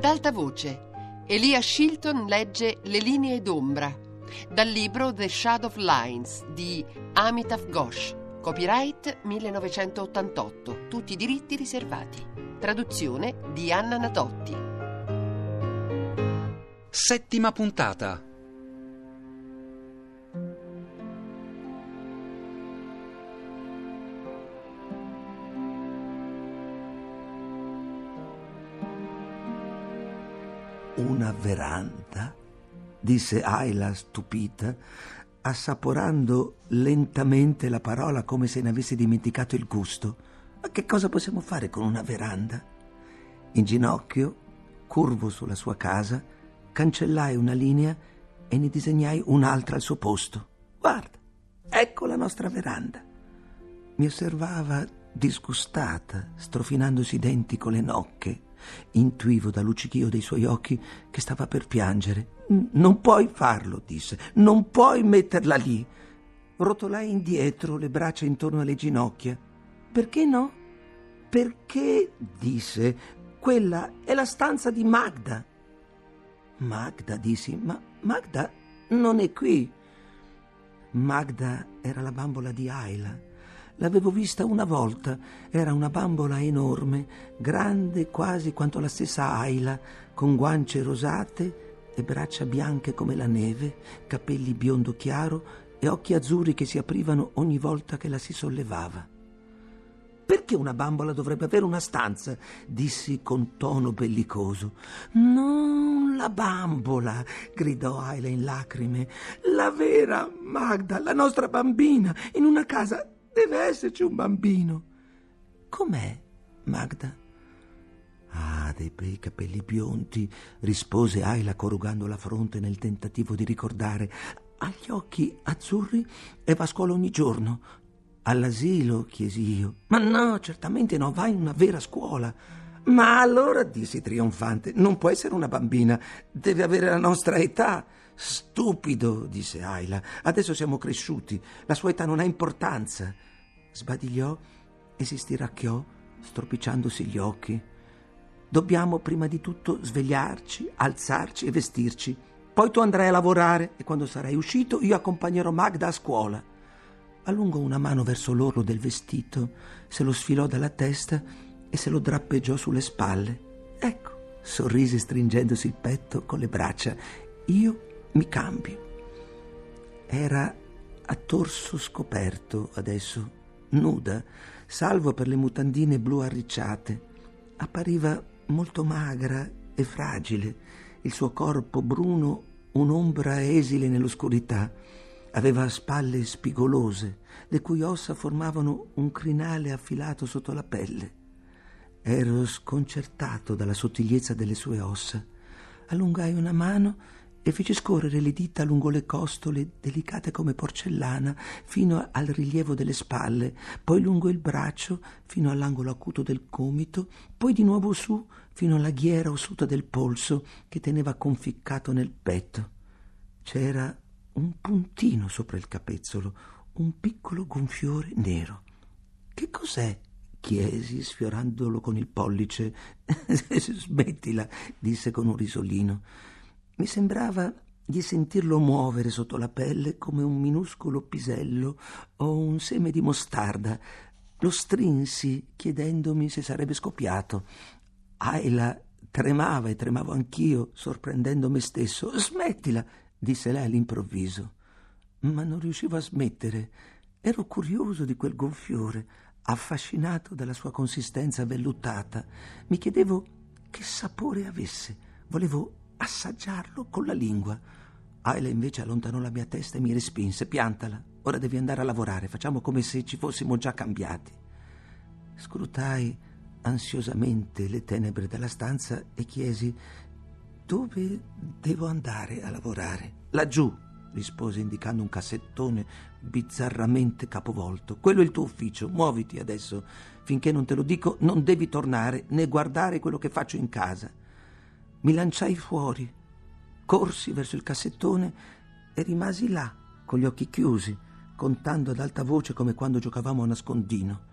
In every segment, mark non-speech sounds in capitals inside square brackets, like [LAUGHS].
Ad alta voce, Elia Shilton legge Le linee d'ombra dal libro The Shadow Lines di Amitav Ghosh, copyright 1988, tutti i diritti riservati. Traduzione di Anna Natotti. Settima puntata. Una veranda? disse Ayla stupita, assaporando lentamente la parola come se ne avesse dimenticato il gusto. Ma che cosa possiamo fare con una veranda? In ginocchio, curvo sulla sua casa, cancellai una linea e ne disegnai un'altra al suo posto. Guarda, ecco la nostra veranda. Mi osservava disgustata, strofinandosi i denti con le nocche. Intuivo dal luccichio dei suoi occhi che stava per piangere. Non puoi farlo, disse. Non puoi metterla lì. Rotolai indietro, le braccia intorno alle ginocchia. Perché no? Perché, disse, quella è la stanza di Magda. Magda, dissi, ma Magda non è qui. Magda era la bambola di Ayla L'avevo vista una volta. Era una bambola enorme, grande quasi quanto la stessa Ayla, con guance rosate e braccia bianche come la neve, capelli biondo chiaro e occhi azzurri che si aprivano ogni volta che la si sollevava. Perché una bambola dovrebbe avere una stanza? dissi con tono bellicoso. Non la bambola, gridò Ayla in lacrime. La vera Magda, la nostra bambina, in una casa Deve esserci un bambino. Com'è, Magda? Ah, dei bei capelli biondi, rispose Ayla corrugando la fronte nel tentativo di ricordare. Ha gli occhi azzurri e va a scuola ogni giorno. All'asilo, chiesi io. Ma no, certamente no, va in una vera scuola. Ma allora, dissi trionfante, non può essere una bambina, deve avere la nostra età. Stupido, disse Ayla. Adesso siamo cresciuti. La sua età non ha importanza. Sbadigliò e si stiracchiò, stropicciandosi gli occhi. Dobbiamo prima di tutto svegliarci, alzarci e vestirci. Poi tu andrai a lavorare e quando sarai uscito io accompagnerò Magda a scuola. Allungò una mano verso l'orlo del vestito, se lo sfilò dalla testa e se lo drappeggiò sulle spalle. Ecco, sorrise stringendosi il petto con le braccia. Io mi cambio. Era a torso scoperto adesso, nuda, salvo per le mutandine blu arricciate. Appariva molto magra e fragile, il suo corpo bruno un'ombra esile nell'oscurità. Aveva spalle spigolose, le cui ossa formavano un crinale affilato sotto la pelle. Ero sconcertato dalla sottigliezza delle sue ossa. Allungai una mano e fece scorrere le dita lungo le costole, delicate come porcellana, fino al rilievo delle spalle, poi lungo il braccio, fino all'angolo acuto del gomito, poi di nuovo su, fino alla ghiera ossuta del polso che teneva conficcato nel petto. C'era un puntino sopra il capezzolo, un piccolo gonfiore nero. Che cos'è? chiesi, sfiorandolo con il pollice. [LAUGHS] Smettila, disse con un risolino. Mi sembrava di sentirlo muovere sotto la pelle come un minuscolo pisello o un seme di mostarda. Lo strinsi chiedendomi se sarebbe scoppiato. Ayla tremava e tremavo anch'io, sorprendendo me stesso. Smettila, disse lei all'improvviso. Ma non riuscivo a smettere. Ero curioso di quel gonfiore, affascinato dalla sua consistenza vellutata. Mi chiedevo che sapore avesse. Volevo assaggiarlo con la lingua. Ayla invece allontanò la mia testa e mi respinse. Piantala, ora devi andare a lavorare, facciamo come se ci fossimo già cambiati. Scrutai ansiosamente le tenebre della stanza e chiesi dove devo andare a lavorare. Laggiù, rispose indicando un cassettone bizzarramente capovolto. Quello è il tuo ufficio, muoviti adesso. Finché non te lo dico, non devi tornare né guardare quello che faccio in casa. Mi lanciai fuori, corsi verso il cassettone e rimasi là, con gli occhi chiusi, contando ad alta voce come quando giocavamo a nascondino.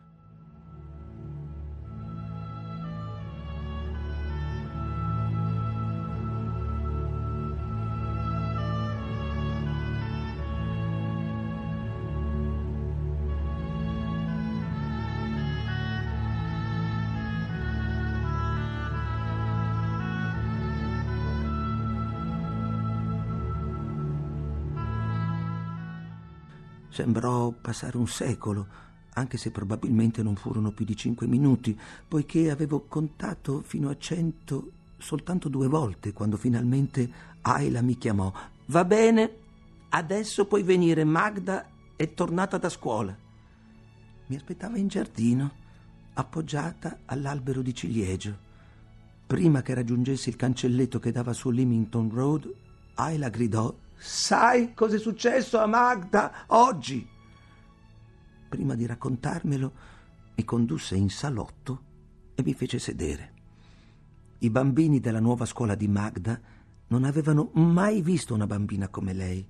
Sembrò passare un secolo, anche se probabilmente non furono più di cinque minuti, poiché avevo contato fino a cento soltanto due volte quando finalmente Ayla mi chiamò. Va bene, adesso puoi venire, Magda è tornata da scuola. Mi aspettava in giardino, appoggiata all'albero di ciliegio. Prima che raggiungessi il cancelletto che dava su Leamington Road, Ayla gridò Sai cosa è successo a Magda oggi? Prima di raccontarmelo, mi condusse in salotto e mi fece sedere. I bambini della nuova scuola di Magda non avevano mai visto una bambina come lei.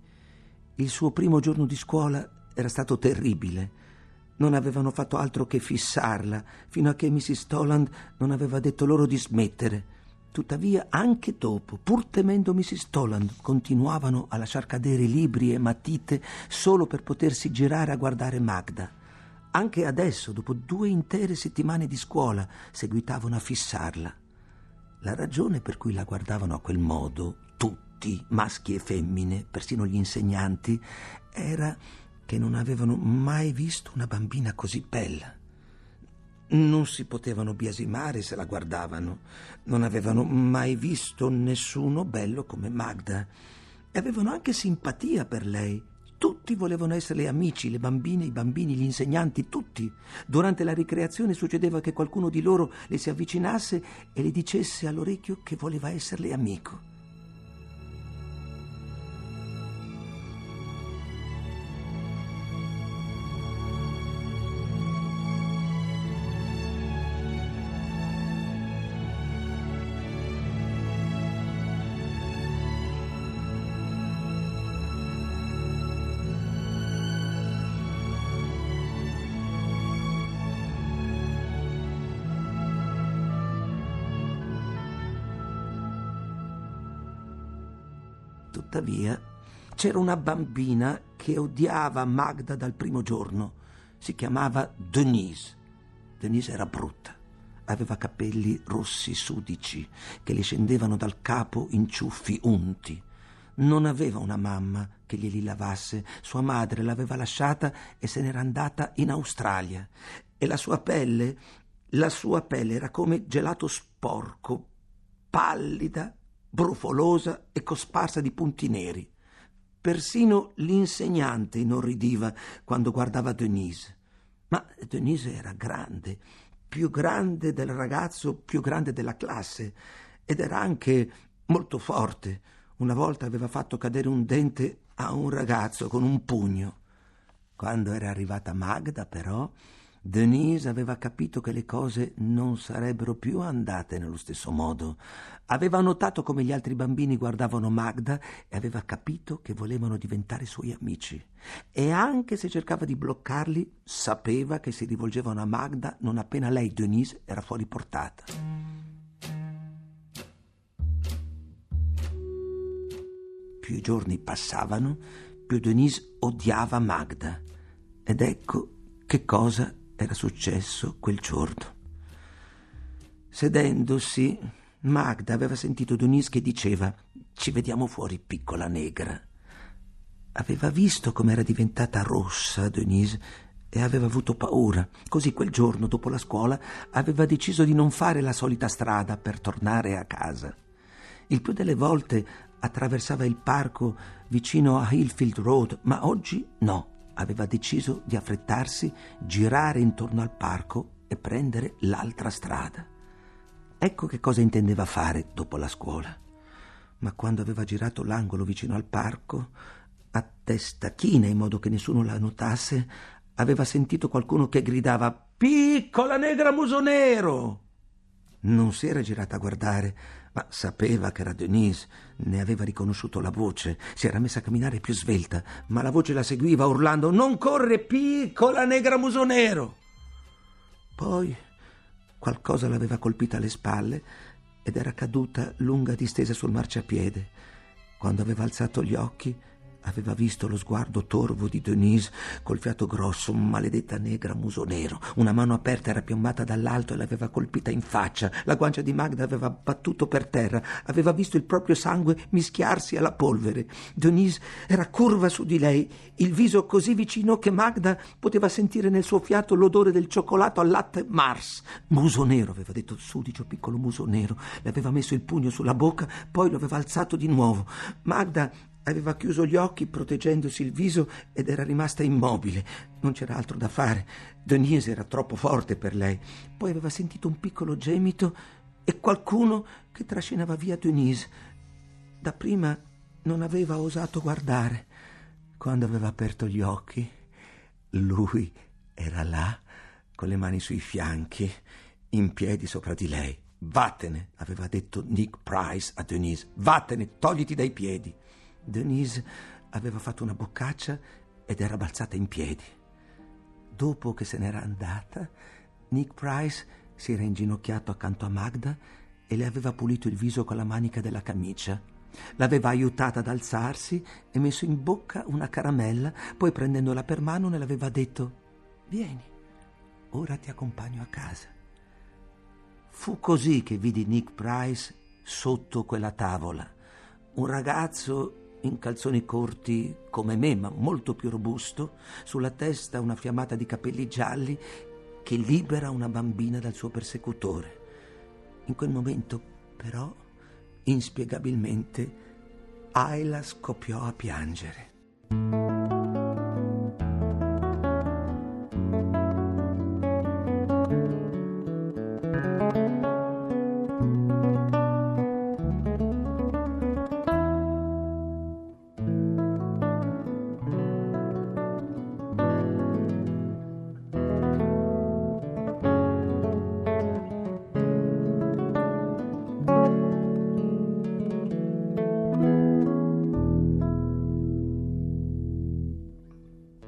Il suo primo giorno di scuola era stato terribile. Non avevano fatto altro che fissarla, fino a che Mrs. Toland non aveva detto loro di smettere. Tuttavia, anche dopo, pur temendo Mrs. Toland, continuavano a lasciar cadere libri e matite solo per potersi girare a guardare Magda. Anche adesso, dopo due intere settimane di scuola, seguitavano a fissarla. La ragione per cui la guardavano a quel modo, tutti, maschi e femmine, persino gli insegnanti, era che non avevano mai visto una bambina così bella. Non si potevano biasimare se la guardavano. Non avevano mai visto nessuno bello come Magda. E avevano anche simpatia per lei. Tutti volevano essere amici, le bambine, i bambini, gli insegnanti, tutti. Durante la ricreazione succedeva che qualcuno di loro le si avvicinasse e le dicesse all'orecchio che voleva esserle amico. Tuttavia, c'era una bambina che odiava Magda dal primo giorno. Si chiamava Denise. Denise era brutta. Aveva capelli rossi sudici che le scendevano dal capo in ciuffi unti. Non aveva una mamma che glieli lavasse. Sua madre l'aveva lasciata e se n'era andata in Australia. E la sua pelle, la sua pelle era come gelato sporco, pallida brufolosa e cosparsa di punti neri. Persino l'insegnante inorridiva quando guardava Denise. Ma Denise era grande, più grande del ragazzo più grande della classe, ed era anche molto forte. Una volta aveva fatto cadere un dente a un ragazzo con un pugno. Quando era arrivata Magda, però, Denise aveva capito che le cose non sarebbero più andate nello stesso modo. Aveva notato come gli altri bambini guardavano Magda e aveva capito che volevano diventare suoi amici. E anche se cercava di bloccarli, sapeva che si rivolgevano a Magda non appena lei, Denise, era fuori portata. Più i giorni passavano, più Denise odiava Magda. Ed ecco che cosa era successo quel giorno. Sedendosi, Magda aveva sentito Denise che diceva Ci vediamo fuori, piccola negra. Aveva visto com'era diventata rossa Denise e aveva avuto paura. Così quel giorno, dopo la scuola, aveva deciso di non fare la solita strada per tornare a casa. Il più delle volte attraversava il parco vicino a Hillfield Road, ma oggi no aveva deciso di affrettarsi, girare intorno al parco e prendere l'altra strada. Ecco che cosa intendeva fare dopo la scuola. Ma quando aveva girato l'angolo vicino al parco, a testa china in modo che nessuno la notasse, aveva sentito qualcuno che gridava Piccola negra muso nero! Non si era girata a guardare, ma sapeva che era Denise, ne aveva riconosciuto la voce, si era messa a camminare più svelta, ma la voce la seguiva urlando Non corre, piccola negra muso nero! Poi qualcosa l'aveva colpita alle spalle ed era caduta lunga distesa sul marciapiede. Quando aveva alzato gli occhi, aveva visto lo sguardo torvo di Denise col fiato grosso, maledetta negra muso nero. Una mano aperta era piombata dall'alto e l'aveva colpita in faccia. La guancia di Magda aveva battuto per terra. Aveva visto il proprio sangue mischiarsi alla polvere. Denise era curva su di lei, il viso così vicino che Magda poteva sentire nel suo fiato l'odore del cioccolato al latte Mars. Muso nero, aveva detto il sudicio piccolo muso nero. Le aveva messo il pugno sulla bocca, poi lo aveva alzato di nuovo. Magda Aveva chiuso gli occhi proteggendosi il viso ed era rimasta immobile. Non c'era altro da fare. Denise era troppo forte per lei. Poi aveva sentito un piccolo gemito e qualcuno che trascinava via Denise. Dapprima non aveva osato guardare. Quando aveva aperto gli occhi, lui era là, con le mani sui fianchi, in piedi sopra di lei. Vattene, aveva detto Nick Price a Denise. Vattene, togliti dai piedi. Denise aveva fatto una boccaccia ed era balzata in piedi. Dopo che se n'era andata, Nick Price si era inginocchiato accanto a Magda e le aveva pulito il viso con la manica della camicia. L'aveva aiutata ad alzarsi e messo in bocca una caramella, poi prendendola per mano ne l'aveva detto Vieni, ora ti accompagno a casa. Fu così che vidi Nick Price sotto quella tavola. Un ragazzo in calzoni corti come me, ma molto più robusto, sulla testa una fiammata di capelli gialli che libera una bambina dal suo persecutore. In quel momento, però, inspiegabilmente, Ayla scoppiò a piangere.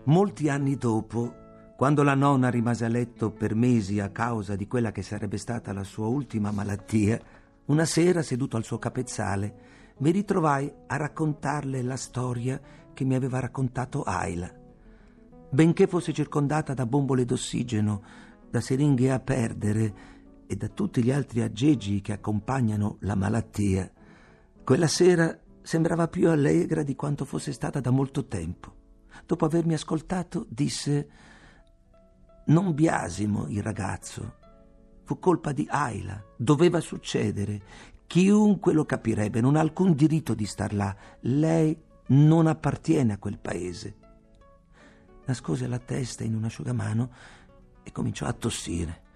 Molti anni dopo, quando la nonna rimase a letto per mesi a causa di quella che sarebbe stata la sua ultima malattia, una sera, seduto al suo capezzale, mi ritrovai a raccontarle la storia che mi aveva raccontato Ayla. Benché fosse circondata da bombole d'ossigeno, da siringhe a perdere e da tutti gli altri aggeggi che accompagnano la malattia, quella sera sembrava più allegra di quanto fosse stata da molto tempo dopo avermi ascoltato, disse Non biasimo il ragazzo. Fu colpa di Ayla. Doveva succedere. Chiunque lo capirebbe, non ha alcun diritto di star là. Lei non appartiene a quel paese. Nascose la testa in un asciugamano e cominciò a tossire.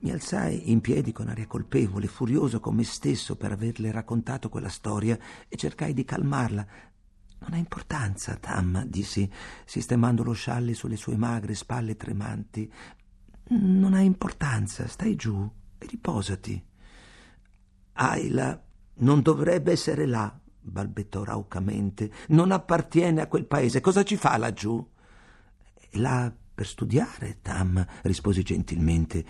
Mi alzai in piedi con aria colpevole, furioso con me stesso per averle raccontato quella storia e cercai di calmarla, non ha importanza, Tam, dissi, sistemando lo scialle sulle sue magre spalle tremanti. Non ha importanza, stai giù e riposati. Ayla non dovrebbe essere là, balbettò raucamente. Non appartiene a quel paese. Cosa ci fa laggiù? Là per studiare, Tam, risposi gentilmente.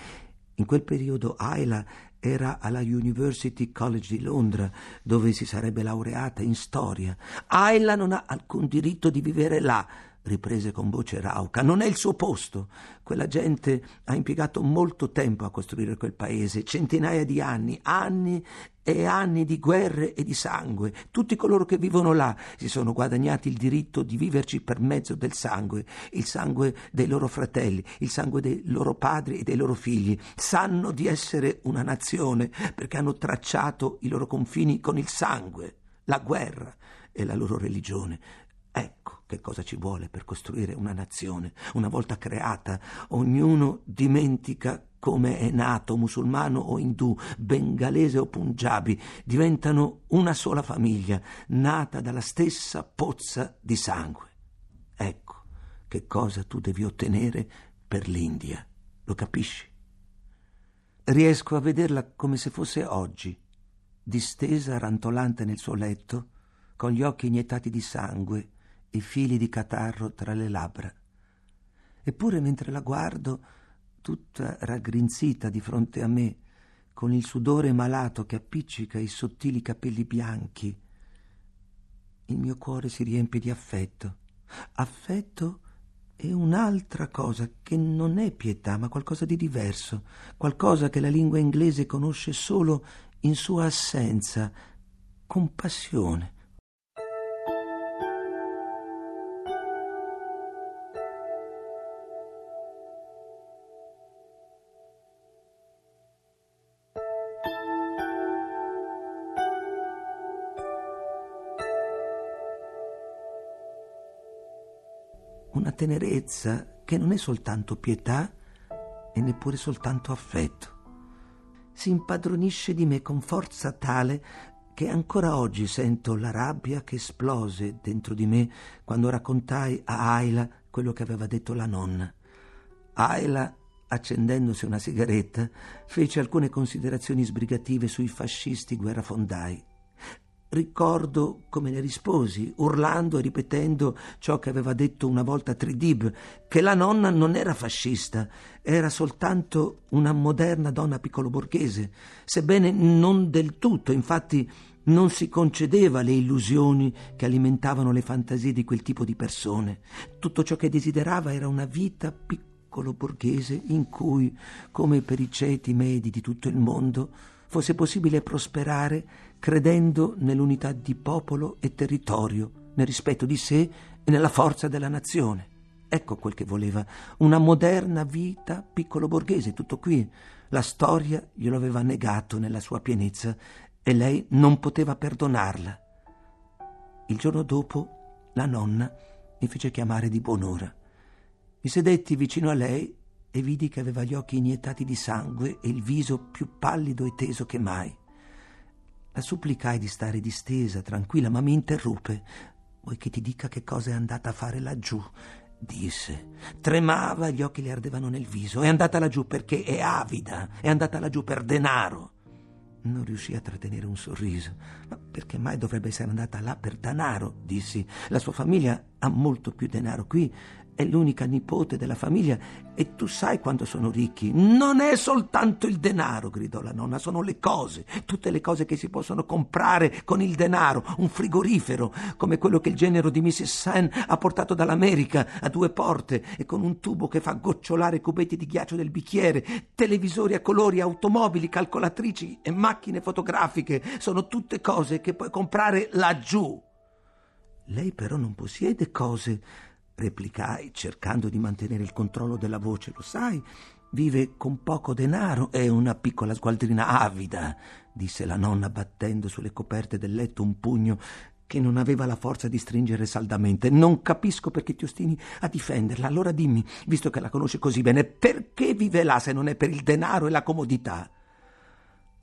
In quel periodo Ayla era alla University College di Londra, dove si sarebbe laureata in storia. Ayla non ha alcun diritto di vivere là, riprese con voce rauca. Non è il suo posto. Quella gente ha impiegato molto tempo a costruire quel paese, centinaia di anni, anni e anni di guerre e di sangue. Tutti coloro che vivono là si sono guadagnati il diritto di viverci per mezzo del sangue, il sangue dei loro fratelli, il sangue dei loro padri e dei loro figli. Sanno di essere una nazione perché hanno tracciato i loro confini con il sangue, la guerra e la loro religione. Ecco che cosa ci vuole per costruire una nazione. Una volta creata, ognuno dimentica come è nato, musulmano o indù, bengalese o punjabi, diventano una sola famiglia, nata dalla stessa pozza di sangue. Ecco che cosa tu devi ottenere per l'India. Lo capisci? Riesco a vederla come se fosse oggi, distesa rantolante nel suo letto, con gli occhi iniettati di sangue e fili di catarro tra le labbra. Eppure mentre la guardo, tutta raggrinzita di fronte a me, con il sudore malato che appiccica i sottili capelli bianchi, il mio cuore si riempie di affetto. Affetto e un'altra cosa che non è pietà, ma qualcosa di diverso, qualcosa che la lingua inglese conosce solo in sua assenza, compassione. Una tenerezza che non è soltanto pietà e neppure soltanto affetto. Si impadronisce di me con forza tale che ancora oggi sento la rabbia che esplose dentro di me quando raccontai a Ayla quello che aveva detto la nonna. Ayla, accendendosi una sigaretta, fece alcune considerazioni sbrigative sui fascisti guerrafondai Ricordo come le risposi, urlando e ripetendo ciò che aveva detto una volta Tridib, che la nonna non era fascista, era soltanto una moderna donna piccolo borghese, sebbene non del tutto, infatti non si concedeva le illusioni che alimentavano le fantasie di quel tipo di persone. Tutto ciò che desiderava era una vita piccolo borghese in cui, come per i ceti medi di tutto il mondo, fosse possibile prosperare credendo nell'unità di popolo e territorio, nel rispetto di sé e nella forza della nazione. Ecco quel che voleva, una moderna vita piccolo borghese, tutto qui. La storia glielo aveva negato nella sua pienezza e lei non poteva perdonarla. Il giorno dopo la nonna mi fece chiamare di buon'ora. Mi sedetti vicino a lei e vidi che aveva gli occhi iniettati di sangue e il viso più pallido e teso che mai. La supplicai di stare distesa, tranquilla, ma mi interruppe. Vuoi che ti dica che cosa è andata a fare laggiù? disse. Tremava, gli occhi le ardevano nel viso. È andata laggiù perché è avida, è andata laggiù per denaro. Non riuscì a trattenere un sorriso. Ma perché mai dovrebbe essere andata là per denaro? dissi. La sua famiglia ha molto più denaro qui è l'unica nipote della famiglia e tu sai quanto sono ricchi. Non è soltanto il denaro, gridò la nonna, sono le cose, tutte le cose che si possono comprare con il denaro, un frigorifero come quello che il genero di Mrs. San ha portato dall'America a due porte e con un tubo che fa gocciolare cubetti di ghiaccio del bicchiere, televisori a colori, automobili, calcolatrici e macchine fotografiche, sono tutte cose che puoi comprare laggiù. Lei però non possiede cose replicai, cercando di mantenere il controllo della voce. Lo sai, vive con poco denaro, è una piccola sgualdrina avida, disse la nonna battendo sulle coperte del letto un pugno che non aveva la forza di stringere saldamente. Non capisco perché ti ostini a difenderla. Allora dimmi, visto che la conosci così bene, perché vive là se non è per il denaro e la comodità?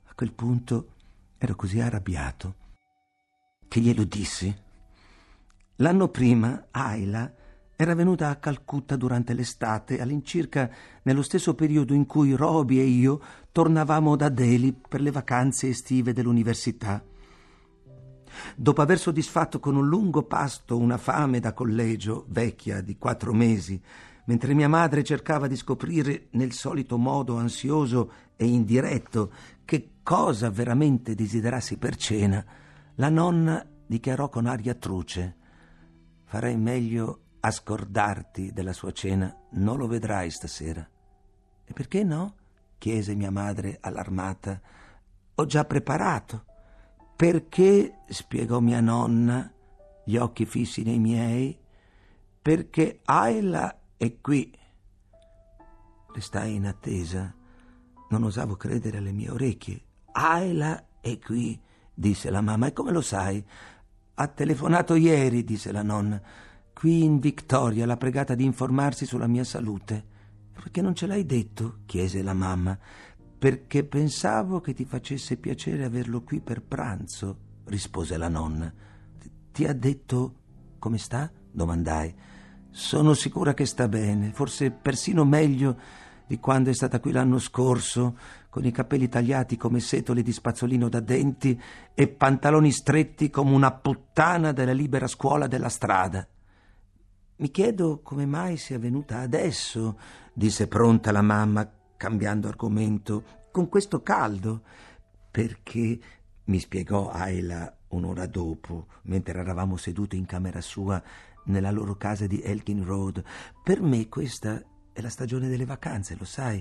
A quel punto ero così arrabbiato che glielo dissi. L'anno prima Ayla era venuta a Calcutta durante l'estate, all'incirca nello stesso periodo in cui Roby e io tornavamo da Delhi per le vacanze estive dell'università. Dopo aver soddisfatto con un lungo pasto una fame da collegio, vecchia di quattro mesi, mentre mia madre cercava di scoprire nel solito modo ansioso e indiretto che cosa veramente desiderassi per cena, la nonna dichiarò con aria truce: Farei meglio a scordarti della sua cena, non lo vedrai stasera. E perché no? chiese mia madre allarmata. Ho già preparato. Perché, spiegò mia nonna, gli occhi fissi nei miei, perché Ayla è qui. Restai in attesa. Non osavo credere alle mie orecchie. Ayla è qui, disse la mamma. E come lo sai? Ha telefonato ieri, disse la nonna. Qui in Victoria l'ha pregata di informarsi sulla mia salute. Perché non ce l'hai detto? chiese la mamma. Perché pensavo che ti facesse piacere averlo qui per pranzo, rispose la nonna. Ti ha detto come sta? domandai. Sono sicura che sta bene, forse persino meglio di quando è stata qui l'anno scorso, con i capelli tagliati come setole di spazzolino da denti e pantaloni stretti come una puttana della libera scuola della strada. Mi chiedo come mai sia venuta adesso, disse pronta la mamma, cambiando argomento, con questo caldo. Perché, mi spiegò Ayla un'ora dopo, mentre eravamo seduti in camera sua nella loro casa di Elkin Road. Per me questa è la stagione delle vacanze, lo sai.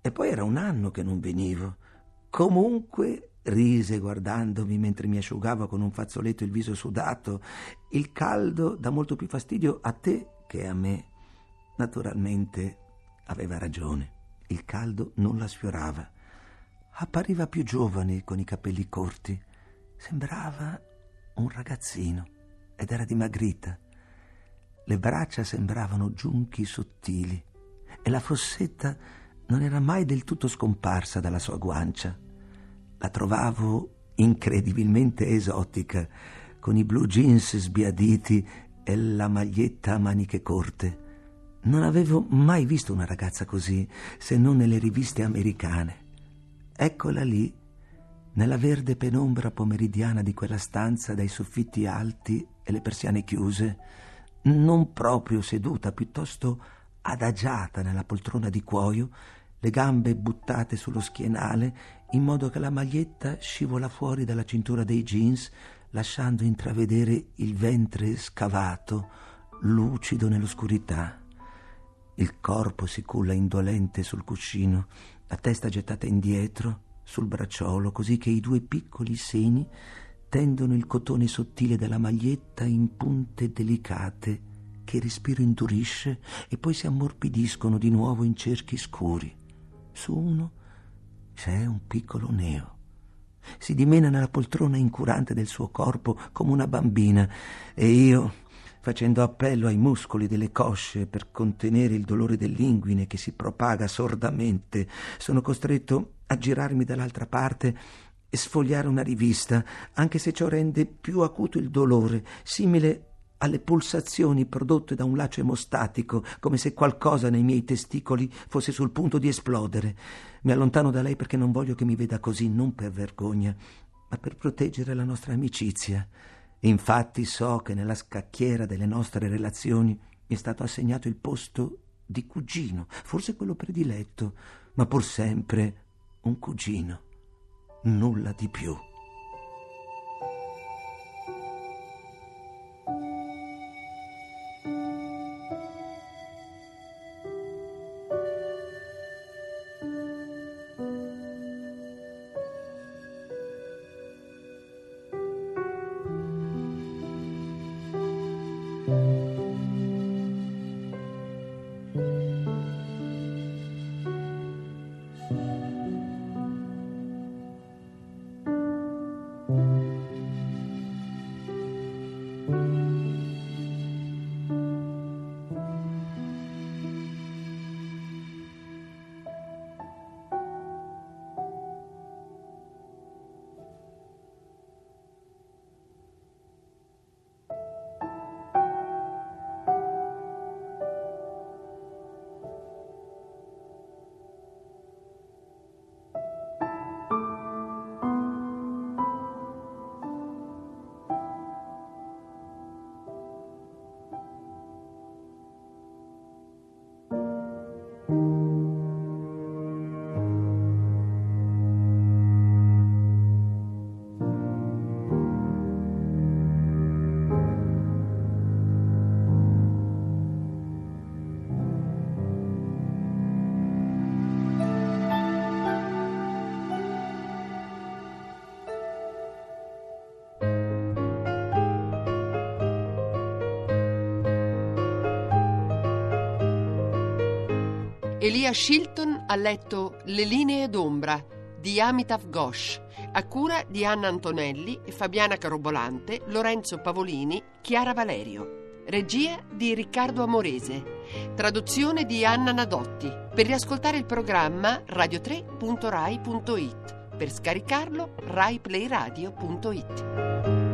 E poi era un anno che non venivo. Comunque rise guardandomi mentre mi asciugava con un fazzoletto il viso sudato. Il caldo dà molto più fastidio a te che a me. Naturalmente aveva ragione. Il caldo non la sfiorava. Appariva più giovane con i capelli corti. Sembrava un ragazzino ed era dimagrita. Le braccia sembravano giunchi sottili e la fossetta non era mai del tutto scomparsa dalla sua guancia. La trovavo incredibilmente esotica, con i blue jeans sbiaditi e la maglietta a maniche corte. Non avevo mai visto una ragazza così, se non nelle riviste americane. Eccola lì, nella verde penombra pomeridiana di quella stanza dai soffitti alti e le persiane chiuse, non proprio seduta, piuttosto adagiata nella poltrona di cuoio, le gambe buttate sullo schienale in modo che la maglietta scivola fuori dalla cintura dei jeans, lasciando intravedere il ventre scavato, lucido nell'oscurità. Il corpo si culla indolente sul cuscino, la testa gettata indietro sul bracciolo, così che i due piccoli seni tendono il cotone sottile della maglietta in punte delicate che il respiro indurisce e poi si ammorbidiscono di nuovo in cerchi scuri. Su uno c'è un piccolo neo. Si dimena nella poltrona incurante del suo corpo come una bambina e io, facendo appello ai muscoli delle cosce per contenere il dolore dell'inguine che si propaga sordamente, sono costretto a girarmi dall'altra parte e sfogliare una rivista, anche se ciò rende più acuto il dolore, simile alle pulsazioni prodotte da un laccio emostatico, come se qualcosa nei miei testicoli fosse sul punto di esplodere. Mi allontano da lei perché non voglio che mi veda così, non per vergogna, ma per proteggere la nostra amicizia. Infatti so che nella scacchiera delle nostre relazioni mi è stato assegnato il posto di cugino, forse quello prediletto, ma pur sempre un cugino, nulla di più. Elia Shilton ha letto Le linee d'ombra di Amitav Ghosh, a cura di Anna Antonelli, Fabiana Carobolante, Lorenzo Pavolini, Chiara Valerio. Regia di Riccardo Amorese. Traduzione di Anna Nadotti. Per riascoltare il programma radio3.rai.it. Per scaricarlo raiplayradio.it.